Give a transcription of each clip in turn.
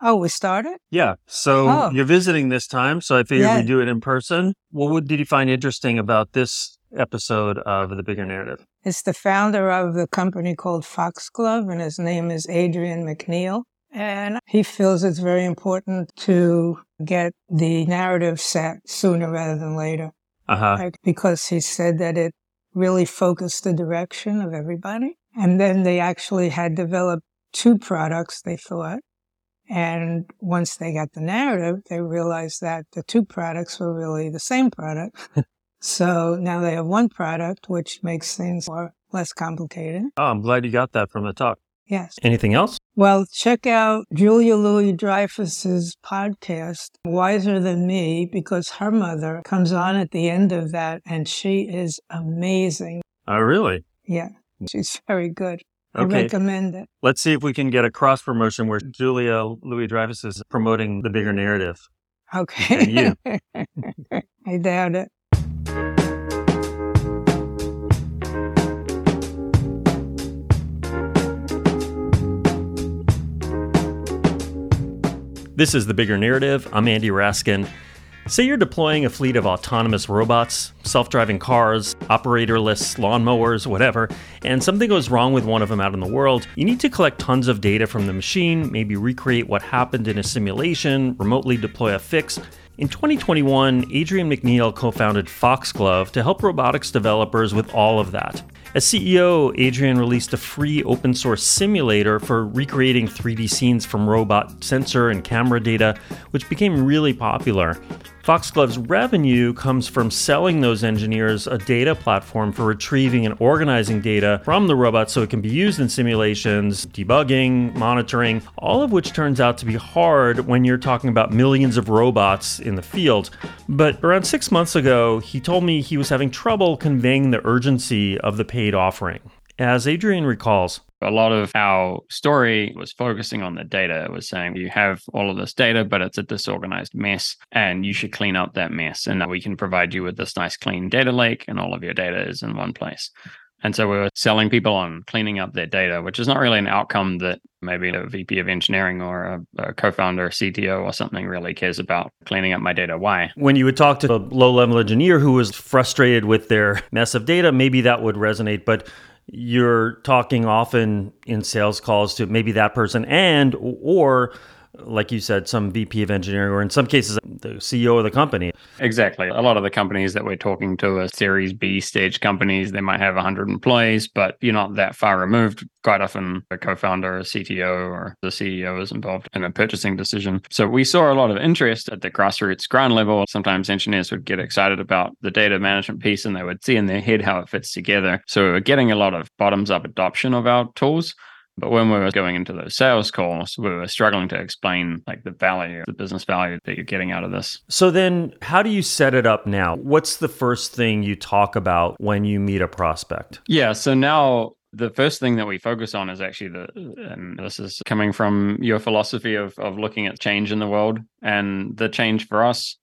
Oh, we started? Yeah. So Oh. you're visiting this time, so I figured Yeah. we'd do it in person. What did you find interesting about this episode of The Bigger Narrative? It's the founder of the company called Foxglove, and his name is Adrian Macneil. And he feels it's very important to get the narrative set sooner rather than later, Uh huh. like, because he said that it really focused the direction of everybody. And then they actually had developed two products, they thought. And once they got the narrative, they realized that the two products were really the same product. so now they have one product, which makes things more less complicated. Oh, I'm glad you got that from the talk. Yes. Anything else? Well, check out Julia Louis Dreyfus's podcast, Wiser Than Me, because her mother comes on at the end of that and she is amazing. Oh, really? Yeah, she's very good. I recommend it. Let's see if we can get a cross promotion where Julia Louis Dreyfus is promoting The Bigger Narrative. Okay. Yeah. I doubt it. This is The Bigger Narrative. I'm Andy Raskin. Say you're deploying a fleet of autonomous robots, self driving cars, operatorless lawnmowers, whatever, and something goes wrong with one of them out in the world. You need to collect tons of data from the machine, maybe recreate what happened in a simulation, remotely deploy a fix. In 2021, Adrian Macneil co founded Foxglove to help robotics developers with all of that. As CEO, Adrian released a free open source simulator for recreating 3D scenes from robot sensor and camera data, which became really popular. Foxglove's revenue comes from selling those engineers a data platform for retrieving and organizing data from the robot so it can be used in simulations, debugging, monitoring, all of which turns out to be hard when you're talking about millions of robots in the field. But around six months ago, he told me he was having trouble conveying the urgency of the paid offering. As Adrian recalls, a lot of our story was focusing on the data. It was saying you have all of this data, but it's a disorganized mess, and you should clean up that mess. And we can provide you with this nice, clean data lake, and all of your data is in one place. And so we were selling people on cleaning up their data, which is not really an outcome that maybe a VP of engineering or a, a co founder, CTO, or something really cares about cleaning up my data. Why? when you would talk to a low level engineer who was frustrated with their mess of data, maybe that would resonate. But you're talking often in sales calls to maybe that person and or like you said some VP of engineering or in some cases the CEO of the company. Exactly. A lot of the companies that we're talking to are Series B stage companies. They might have 100 employees, but you're not that far removed. Quite often, a co founder, a CTO, or the CEO is involved in a purchasing decision. So we saw a lot of interest at the grassroots ground level. Sometimes engineers would get excited about the data management piece and they would see in their head how it fits together. So we we're getting a lot of bottoms up adoption of our tools. But when we were going into those sales calls, we were struggling to explain like the value, the business value that you're getting out of this. So then how do you set it up now? What's the first thing you talk about when you meet a prospect? Yeah. So now the first thing that we focus on is actually the, and this is coming from your philosophy of, of looking at change in the world. And the change for us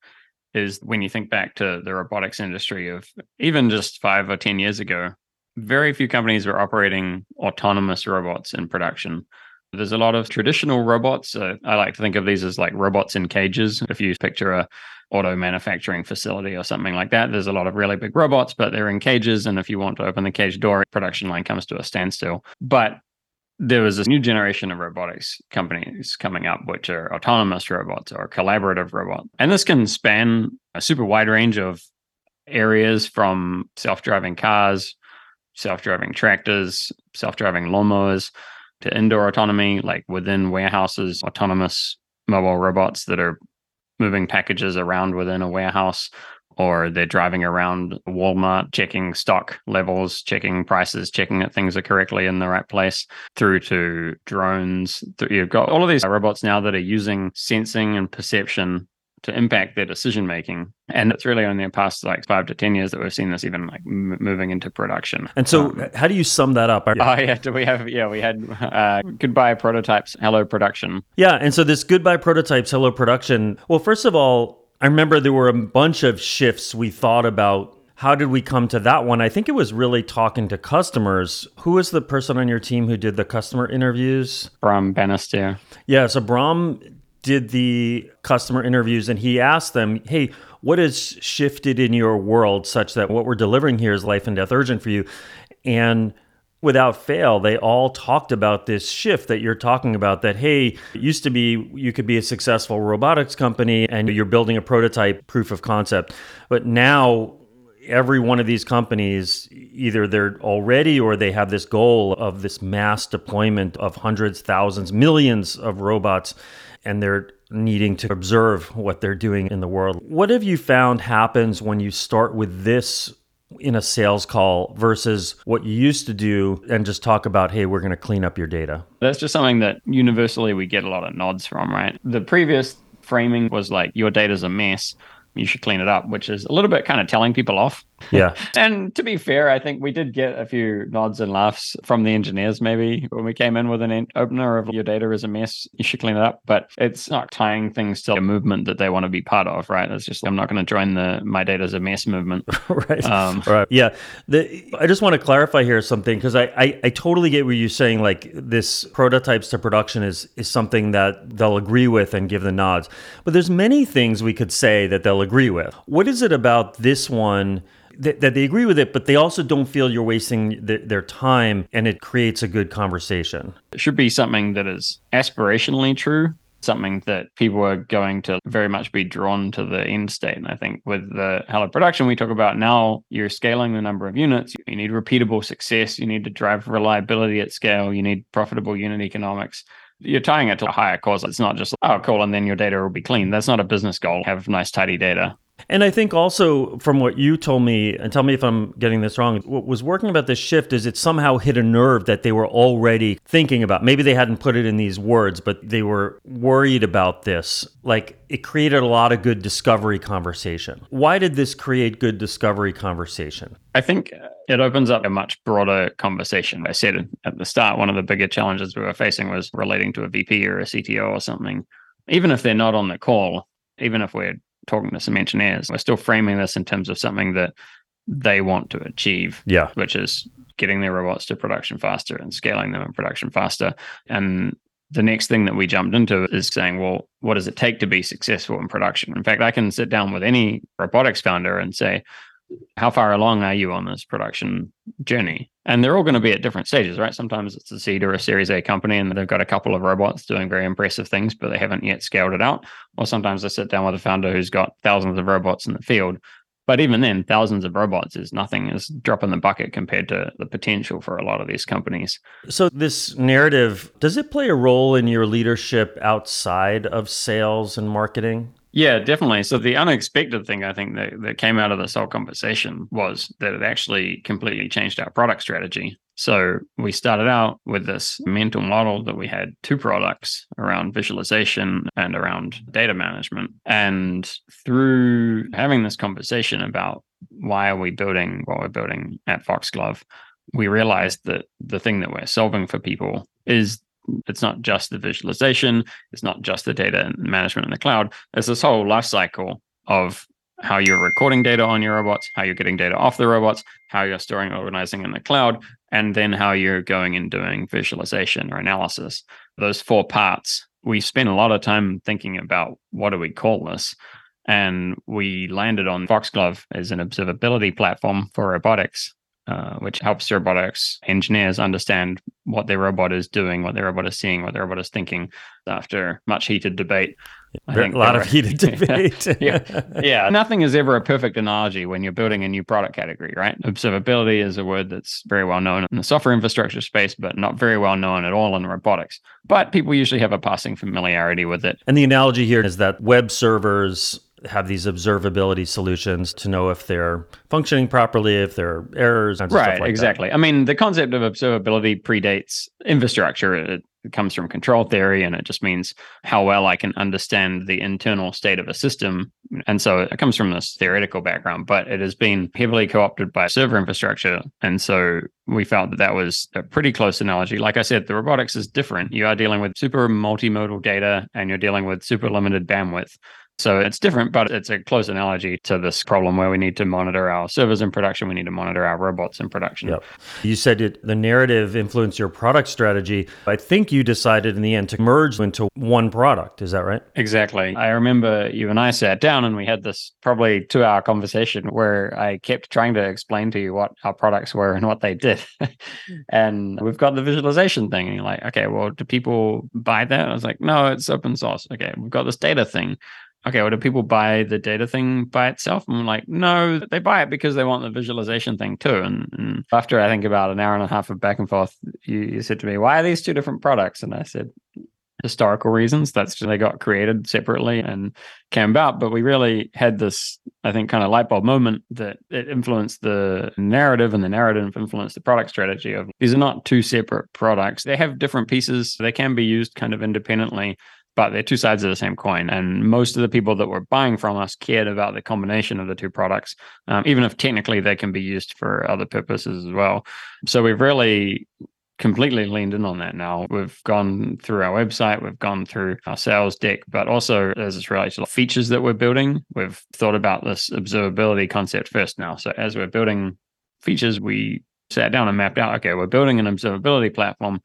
is when you think back to the robotics industry of even just five or 10 years ago, very few companies are operating autonomous robots in production. There's a lot of traditional robots. Uh, I like to think of these as like robots in cages. If you picture a auto manufacturing facility or something like that, there's a lot of really big robots, but they're in cages. And if you want to open the cage door, production line comes to a standstill. But there was this new generation of robotics companies coming up, which are autonomous robots or collaborative robots. And this can span a super wide range of areas from self-driving cars, self-driving tractors, self-driving lawnmowers to indoor autonomy, like within warehouses, autonomous mobile robots that are moving packages around within a warehouse or they're driving around Walmart, checking stock levels, checking prices, checking that things are correctly in the right place, through to drones. You've got all of these robots now that are using sensing and perception to impact their decision making. And it's really only in the past like five to 10 years that we've seen this even like m- moving into production. And so Um, how do you sum that up? Oh yeah, do we have? Yeah, we had uh, goodbye prototypes, hello production. Yeah, and so this goodbye prototypes, hello production. Well, first of all, I remember there were a bunch of shifts we thought about. How did we come to that one? I think it was really talking to customers. Who was the person on your team who did the customer interviews? From Bannister. Yeah, so Bram did the customer interviews and he asked them, hey, what has shifted in your world such that what we're delivering here is life and death urgent for you? And without fail, they all talked about this shift that you're talking about that, hey, it used to be you could be a successful robotics company and you're building a prototype proof of concept. But now every one of these companies either they're already or they have this goal of this mass deployment of hundreds thousands millions of robots and they're needing to observe what they're doing in the world what have you found happens when you start with this in a sales call versus what you used to do and just talk about, hey, we're going to clean up your data? That's just something that universally we get a lot of nods from, right? The previous framing was like, your data's a mess. You should clean it up, which is a little bit kind of telling people off. Yeah. and to be fair, I think we did get a few nods and laughs from the engineers maybe when we came in with an opener of your data is a mess, you should clean it up. But it's not tying things to a movement that they want to be part of, right? It's just, I'm not going to join the my data is a mess movement. right. Um, right. Yeah. The, I just want to clarify here something because I, I, I totally get what you're saying. Like this prototypes to production is, is something that they'll agree with and give the nods. But there's many things we could say that they'll agree with. What is it about this one? that, that they agree with it, but they also don't feel you're wasting the, their time and it creates a good conversation. It should be something that is aspirationally true, something that people are going to very much be drawn to the end state. And I think with the Hello production we talk about now, you're scaling the number of units. You need repeatable success. You need to drive reliability at scale. You need profitable unit economics you're tying it to a higher cause. It's not just, oh, cool, and then your data will be clean. That's not a business goal. Have nice, tidy data. And I think also from what you told me, and tell me if I'm getting this wrong, what was working about this shift is it somehow hit a nerve that they were already thinking about. Maybe they hadn't put it in these words, but they were worried about this. Like it created a lot of good discovery conversation. Why did this create good discovery conversation? I think it opens up a much broader conversation. I said at the start, one of the bigger challenges we were facing was relating to a VP or a CTO or something. Even if they're not on the call, even if we're talking to some engineers, we're still framing this in terms of something that they want to achieve. Yeah. Which is getting their robots to production faster and scaling them in production faster. And the next thing that we jumped into is saying, well, what does it take to be successful in production? In fact, I can sit down with any robotics founder and say, how far along are you on this production journey? And they're all going to be at different stages, right? Sometimes it's a seed or a series A company and they've got a couple of robots doing very impressive things, but they haven't yet scaled it out. Or sometimes I sit down with a founder who's got thousands of robots in the field. But even then, thousands of robots is nothing, is drop in the bucket compared to the potential for a lot of these companies. So, this narrative, does it play a role in your leadership outside of sales and marketing? Yeah, definitely. So the unexpected thing I think that, that came out of this whole conversation was that it actually completely changed our product strategy. So we started out with this mental model that we had two products around visualization and around data management. And through having this conversation about why are we building what we're building at Foxglove, we realized that the thing that we're solving for people is it's not just the visualization, it's not just the data and management in the cloud. There's this whole life cycle of how you're recording data on your robots, how you're getting data off the robots, how you're storing organizing in the cloud, and then how you're going and doing visualization or analysis. Those four parts, we spent a lot of time thinking about what do we call this? And we landed on Foxglove as an observability platform for robotics uh, which helps robotics engineers understand what their robot is doing, what their robot is seeing, what their robot is thinking. After much heated debate, I think a lot of heated debate. yeah, yeah. Nothing is ever a perfect analogy when you're building a new product category, right? Observability is a word that's very well known in the software infrastructure space, but not very well known at all in robotics. But people usually have a passing familiarity with it. And the analogy here is that web servers have these observability solutions to know if they're functioning properly, if there are errors, right? Like exactly. That. I mean, the concept of observability predates infrastructure. It, it comes from control theory, and it just means how well I can understand the internal state of a system. And so it comes from this theoretical background, but it has been heavily co-opted by server infrastructure. And so we felt that that was a pretty close analogy. Like I said, the robotics is different. You are dealing with super multimodal data, and you're dealing with super limited bandwidth. So it's different, but it's a close analogy to this problem where we need to monitor our servers in production. We need to monitor our robots in production. Yep. You said it, the narrative influenced your product strategy. I think you decided in the end to merge into one product. Is that right? Exactly. I remember you and I sat down and we had this probably two hour conversation where I kept trying to explain to you what our products were and what they did. and we've got the visualization thing. And you're like, okay, well, do people buy that? I was like, no, it's open source. Okay, we've got this data thing okay, well, do people buy the data thing by itself? And I'm like, no, they buy it because they want the visualization thing too. And, and, after I think about an hour and a half of back and forth, you, you, said to me, why are these two different products? And I said, historical reasons. That's they got created separately and came about. But we really had this, I think, kind of light bulb moment that it influenced the narrative and the narrative influenced the product strategy of these are not two separate products. They have different pieces. They can be used kind of independently but they're two sides of the same coin. And most of the people that were buying from us cared about the combination of the two products, um, even if technically they can be used for other purposes as well. So we've really completely leaned in on that now. We've gone through our website, we've gone through our sales deck, but also as it's related to features that we're building, we've thought about this observability concept first now. So as we're building features, we sat down and mapped out okay, we're building an observability platform.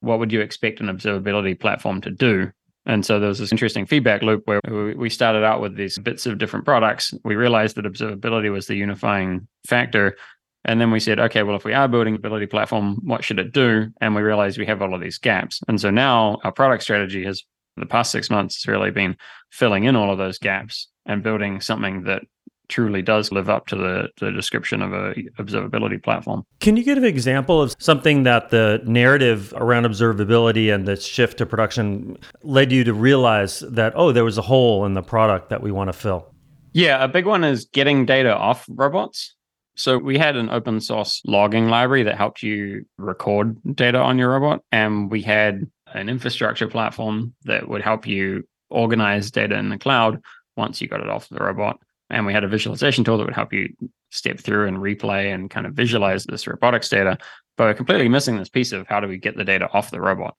What would you expect an observability platform to do? And so there was this interesting feedback loop where we started out with these bits of different products. We realized that observability was the unifying factor. And then we said, okay, well, if we are building ability platform, what should it do? And we realized we have all of these gaps. And so now our product strategy has, the past six months, has really been filling in all of those gaps and building something that truly does live up to the, the description of a observability platform. Can you give an example of something that the narrative around observability and the shift to production led you to realize that oh there was a hole in the product that we want to fill? Yeah, a big one is getting data off robots. So we had an open source logging library that helped you record data on your robot and we had an infrastructure platform that would help you organize data in the cloud once you got it off the robot and we had a visualization tool that would help you step through and replay and kind of visualize this robotics data. But we're completely missing this piece of how do we get the data off the robot.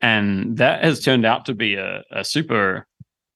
And that has turned out to be a, a super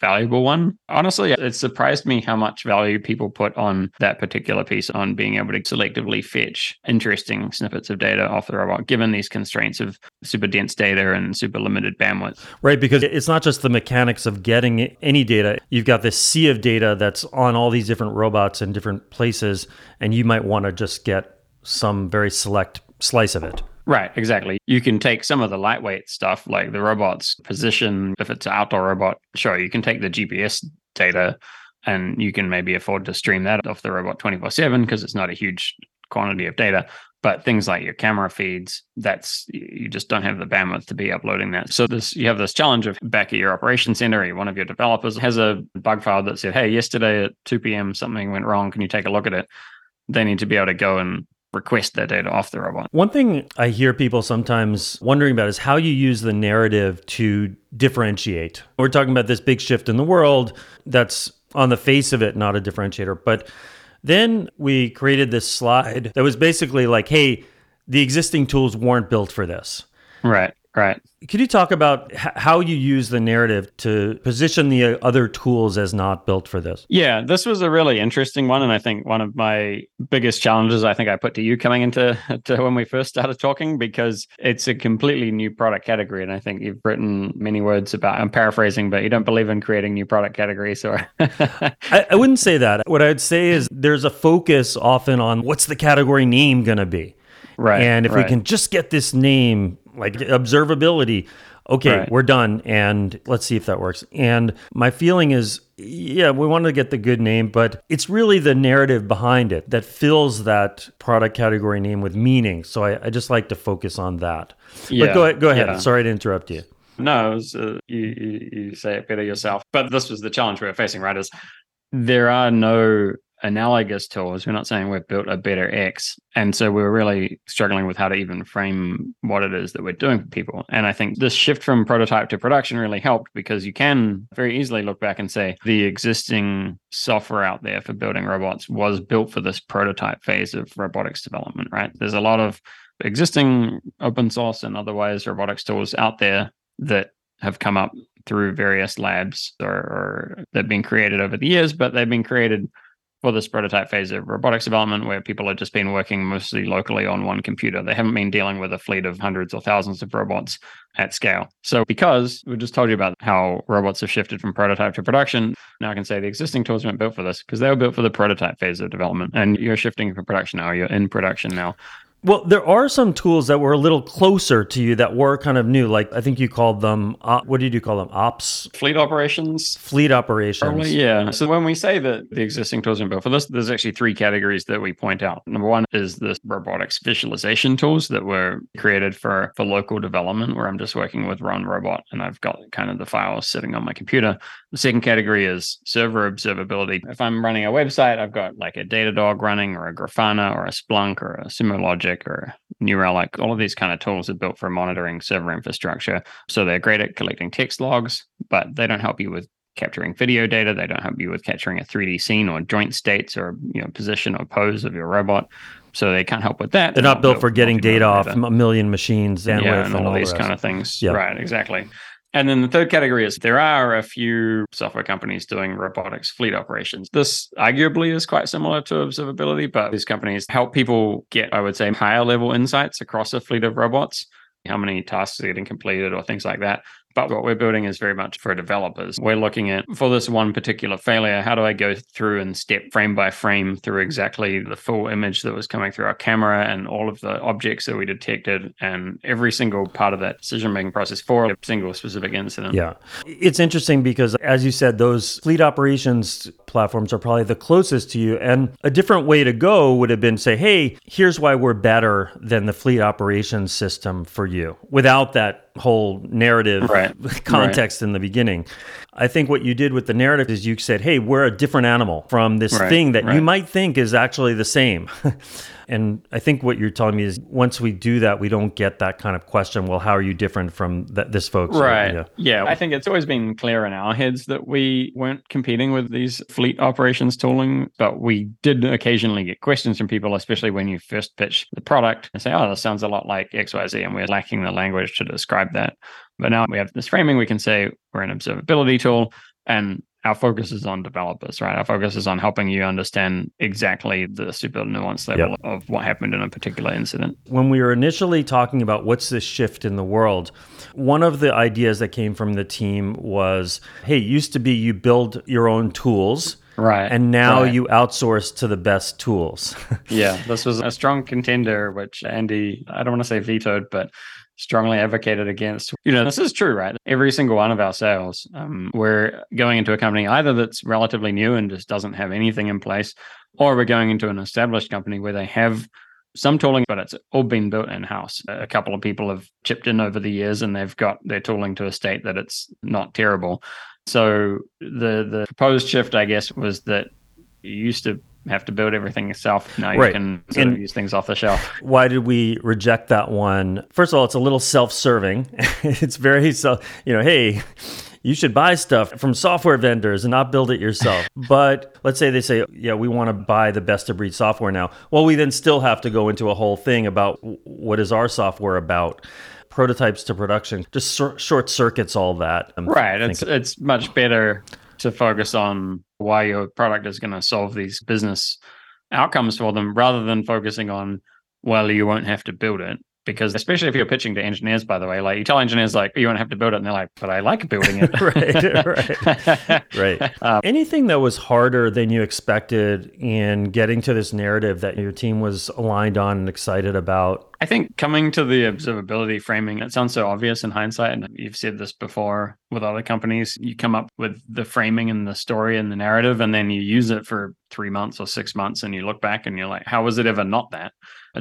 valuable one. Honestly, it surprised me how much value people put on that particular piece on being able to selectively fetch interesting snippets of data off the robot, given these constraints of super dense data and super limited bandwidth. Right, because it's not just the mechanics of getting any data. You've got this sea of data that's on all these different robots in different places, and you might want to just get some very select slice of it. Right, exactly. You can take some of the lightweight stuff, like the robot's position. If it's an outdoor robot, sure, you can take the GPS data and you can maybe afford to stream that off the robot 24 7 because it's not a huge quantity of data. But things like your camera feeds, that's you just don't have the bandwidth to be uploading that. So this you have this challenge of back at your operation center, one of your developers has a bug file that said, Hey, yesterday at 2 p.m. something went wrong. Can you take a look at it? They need to be able to go and request that data off the robot. One thing I hear people sometimes wondering about is how you use the narrative to differentiate. We're talking about this big shift in the world that's on the face of it not a differentiator, but then we created this slide that was basically like, hey, the existing tools weren't built for this. Right. Right. Could you talk about h- how you use the narrative to position the uh, other tools as not built for this? Yeah, this was a really interesting one, and I think one of my biggest challenges I think I put to you coming into to when we first started talking because it's a completely new product category, and I think you've written many words about. I'm paraphrasing, but you don't believe in creating new product categories, or I, I wouldn't say that. What I'd say is there's a focus often on what's the category name going to be. Right. And if right. we can just get this name like observability. Okay, right. we're done, and let's see if that works. And my feeling is, yeah, we want to get the good name, but it's really the narrative behind it that fills that product category name with meaning. So I, I just like to focus on that. Yeah. But go ahead. Go ahead. Yeah. Sorry to interrupt you. No, was, uh, you, you you say it better yourself. But this was the challenge we we're facing, right? Is there are no analogous tools. We're not saying we've built a better X. And so we're really struggling with how to even frame what it is that we're doing for people. And I think this shift from prototype to production really helped because you can very easily look back and say the existing software out there for building robots was built for this prototype phase of robotics development, right? There's a lot of existing open source and otherwise robotics tools out there that have come up through various labs or, or they've been created over the years, but they've been created for this prototype phase of robotics development where people have just been working mostly locally on one computer. They haven't been dealing with a fleet of hundreds or thousands of robots at scale. So, because we just told you about how robots have shifted from prototype to production, now I can say the existing tools weren't built for this because they were built for the prototype phase of development. And you're shifting from production now, you're in production now. Well, there are some tools that were a little closer to you that were kind of new. Like I think you called them. Uh, what did you call them? Ops, fleet operations, fleet operations. Probably, yeah. So when we say that the existing tools are built for this, there's actually three categories that we point out. Number one is the robotics visualization tools that were created for for local development, where I'm just working with Run Robot and I've got kind of the files sitting on my computer. The second category is server observability. If I'm running a website, I've got like a Datadog running, or a Grafana, or a Splunk, or a Sumo Logic or New Relic, all of these kind of tools are built for monitoring server infrastructure. So they're great at collecting text logs, but they don't help you with capturing video data. They don't help you with capturing a 3D scene or joint states or you know position or pose of your robot. So they can't help with that. They're, They're not built, built for getting data off a million machines, and yeah, and all, all these kind of things. Yeah. Right, exactly. And then the third category is there are a few software companies doing robotics fleet operations. This arguably is quite similar to observability, but these companies help people get, I would say, higher level insights across a fleet of robots, how many tasks are getting completed or things like that. But what we're building is very much for developers. We're looking at for this one particular failure, how do I go through and step frame by frame through exactly the full image that was coming through our camera and all of the objects that we detected and every single part of that decision making process for a single specific incident. Yeah. It's interesting because, as you said, those fleet operations platforms are probably the closest to you. And a different way to go would have been say, hey, here's why we're better than the fleet operations system for you without that whole narrative right. context right. in the beginning. I think what you did with the narrative is you said, "Hey, we're a different animal from this right. thing that you might think is actually the same." And I think what you're telling me is once we do that, we don't get that kind of question. Well, how are you different from th- this folks? Right. Yeah. yeah. I think it's always been clear in our heads that we weren't competing with these fleet operations tooling, but we did occasionally get questions from people, especially when you first pitch the product and say, oh, this sounds a lot like XYZ. And we're lacking the language to describe that. But now we have this framing, we can say we're an observability tool. And our focus is on developers, right? Our focus is on helping you understand exactly the super nuanced level yep. of what happened in a particular incident. When we were initially talking about what's this shift in the world, one of the ideas that came from the team was hey, it used to be you build your own tools. Right. And now right. you outsource to the best tools. yeah, this was a strong contender, which Andy, I don't want to say vetoed, but strongly advocated against. You know, this is true, right? Every single one of our sales, um, we're going into a company either that's relatively new and just doesn't have anything in place, or we're going into an established company where they have some tooling, but it's all been built in house. A couple of people have chipped in over the years and they've got their tooling to a state that it's not terrible. So the the proposed shift, I guess, was that you used to have to build everything yourself. Now you right. can sort of use things off the shelf. Why did we reject that one? First of all, it's a little self-serving. it's very so you know, hey, you should buy stuff from software vendors and not build it yourself. but let's say they say, yeah, we want to buy the best of breed software now. Well, we then still have to go into a whole thing about what is our software about prototypes to production just short circuits all that I'm right it's it's much better to focus on why your product is going to solve these business outcomes for them rather than focusing on, well, you won't have to build it because especially if you're pitching to engineers by the way like you tell engineers like you won't have to build it and they're like but i like building it right right right um, anything that was harder than you expected in getting to this narrative that your team was aligned on and excited about I think coming to the observability framing, it sounds so obvious in hindsight. And you've said this before with other companies. You come up with the framing and the story and the narrative, and then you use it for three months or six months, and you look back and you're like, how was it ever not that?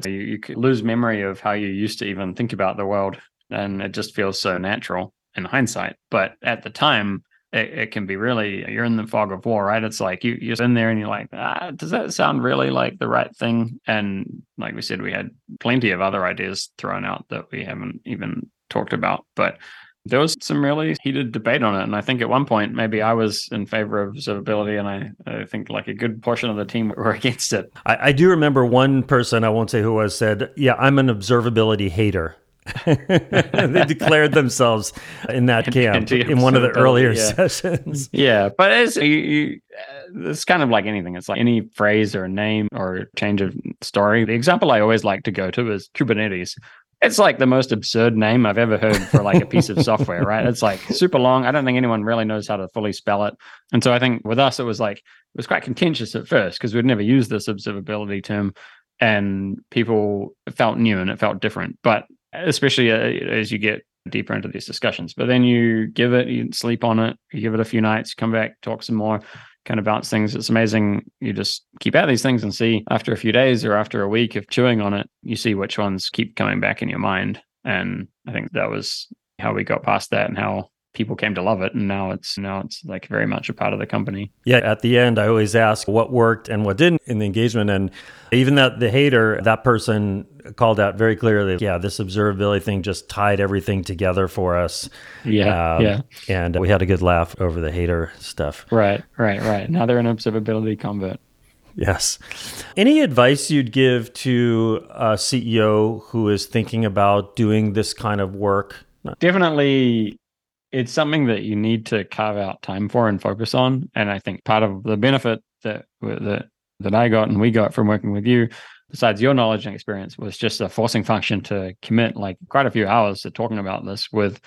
You, you lose memory of how you used to even think about the world. And it just feels so natural in hindsight. But at the time, it, it, can be really you're in the fog of war, right? It's like you you're in there and you're like, ah, does that sound really like the right thing? And like we said, we had plenty of other ideas thrown out that we haven't even talked about, but there was some really heated debate on it. And I think at one point, maybe I was in favor of observability, and I, I think like a good portion of the team were against it. I, I do remember one person, I won't say who was, said, Yeah, I'm an observability hater. they declared themselves in that camp in one of the earlier yeah. sessions. Yeah, but it's you, you, uh, it's kind of like anything. It's like any phrase or name or change of story. The example I always like to go to is Kubernetes. It's like the most absurd name I've ever heard for like a piece of software, right? It's like super long. I don't think anyone really knows how to fully spell it. And so I think with us, it was like, it was quite contentious at first because we'd never used this observability term and people felt new and it felt different. But especially uh, as you get deeper into these discussions, but then you give it, you sleep on it, you give it a few nights, come back, talk some more, kind of bounce things. It's amazing. You just keep at these things and see after a few days or after a week of chewing on it, you see which ones keep coming back in your mind. And I think that was how we got past that and how people came to love it and now it's now it's like very much a part of the company. Yeah at the end i always ask what worked and what didn't in the engagement and even that the hater that person called out very clearly yeah this observability thing just tied everything together for us. Yeah um, yeah. and we had a good laugh over the hater stuff. Right right right. Now they're an observability convert. Yes. Any advice you'd give to a CEO who is thinking about doing this kind of work? Definitely it's something that you need to carve out time for and focus on. And I think part of the benefit that that that I got and we got from working with you, besides your knowledge and experience, was just a forcing function to commit like quite a few hours to talking about this with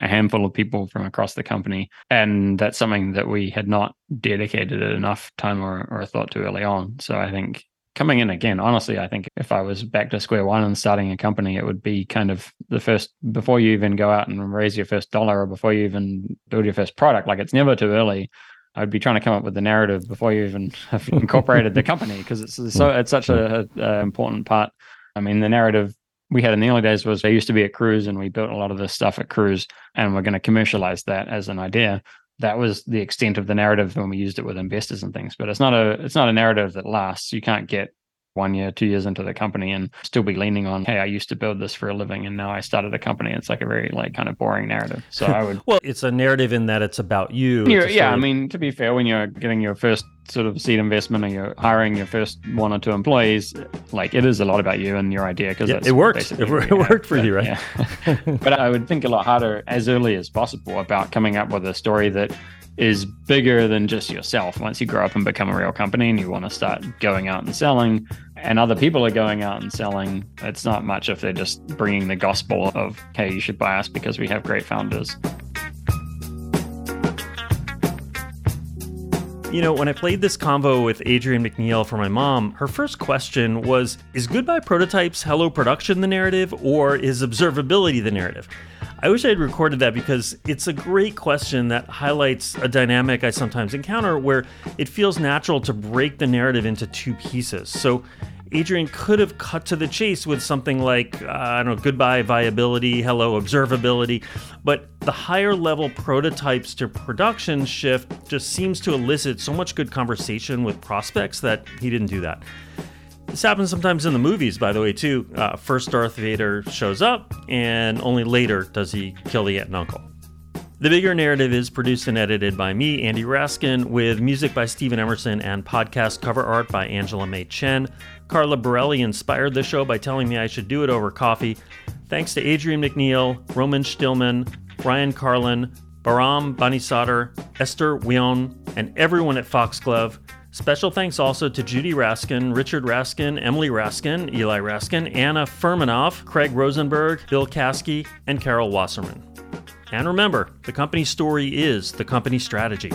a handful of people from across the company. And that's something that we had not dedicated enough time or, or thought to early on. So I think coming in again, honestly, I think if I was back to square one and starting a company, it would be kind of the first before you even go out and raise your first dollar or before you even build your first product. Like it's never too early. I'd be trying to come up with the narrative before you even have incorporated the company because it's so mm. it's such a, a, important part. I mean, the narrative we had in the early days was I used to be at Cruise and we built a lot of this stuff at Cruise and we're going to commercialize that as an idea that was the extent of the narrative when we used it with investors and things but it's not a it's not a narrative that lasts you can't get one year, two years into the company and still be leaning on, hey, I used to build this for a living and now I started a company. It's like a very like kind of boring narrative. So I would Well, it's a narrative in that it's about you. yeah, I mean, to be fair, when you're getting your first sort of seed investment or you're hiring your first one or two employees, like it is a lot about you and your idea because yeah, it worked. It, it worked for you, right? Yeah. but I would think a lot harder as early as possible about coming up with a story that is bigger than just yourself. Once you grow up and become a real company and you want to start going out and selling, and other people are going out and selling, it's not much if they're just bringing the gospel of, hey, you should buy us because we have great founders. You know, when I played this convo with Adrian Macneil for my mom, her first question was Is Goodbye Prototypes Hello Production the narrative, or is observability the narrative? I wish I had recorded that because it's a great question that highlights a dynamic I sometimes encounter where it feels natural to break the narrative into two pieces. So Adrian could have cut to the chase with something like, uh, I don't know, goodbye viability, hello observability, but the higher level prototypes to production shift just seems to elicit so much good conversation with prospects that he didn't do that. This happens sometimes in the movies, by the way, too. Uh, first, Darth Vader shows up, and only later does he kill the aunt and uncle. The Bigger Narrative is produced and edited by me, Andy Raskin, with music by Stephen Emerson and podcast cover art by Angela May Chen. Carla Borelli inspired the show by telling me I should do it over coffee. Thanks to Adrian Macneil, Roman Stillman, Ryan Carlin, Baram Banisadar, Esther Wion, and everyone at Foxglove. Special thanks also to Judy Raskin, Richard Raskin, Emily Raskin, Eli Raskin, Anna Furmanov, Craig Rosenberg, Bill Kasky, and Carol Wasserman. And remember, the company story is the company strategy.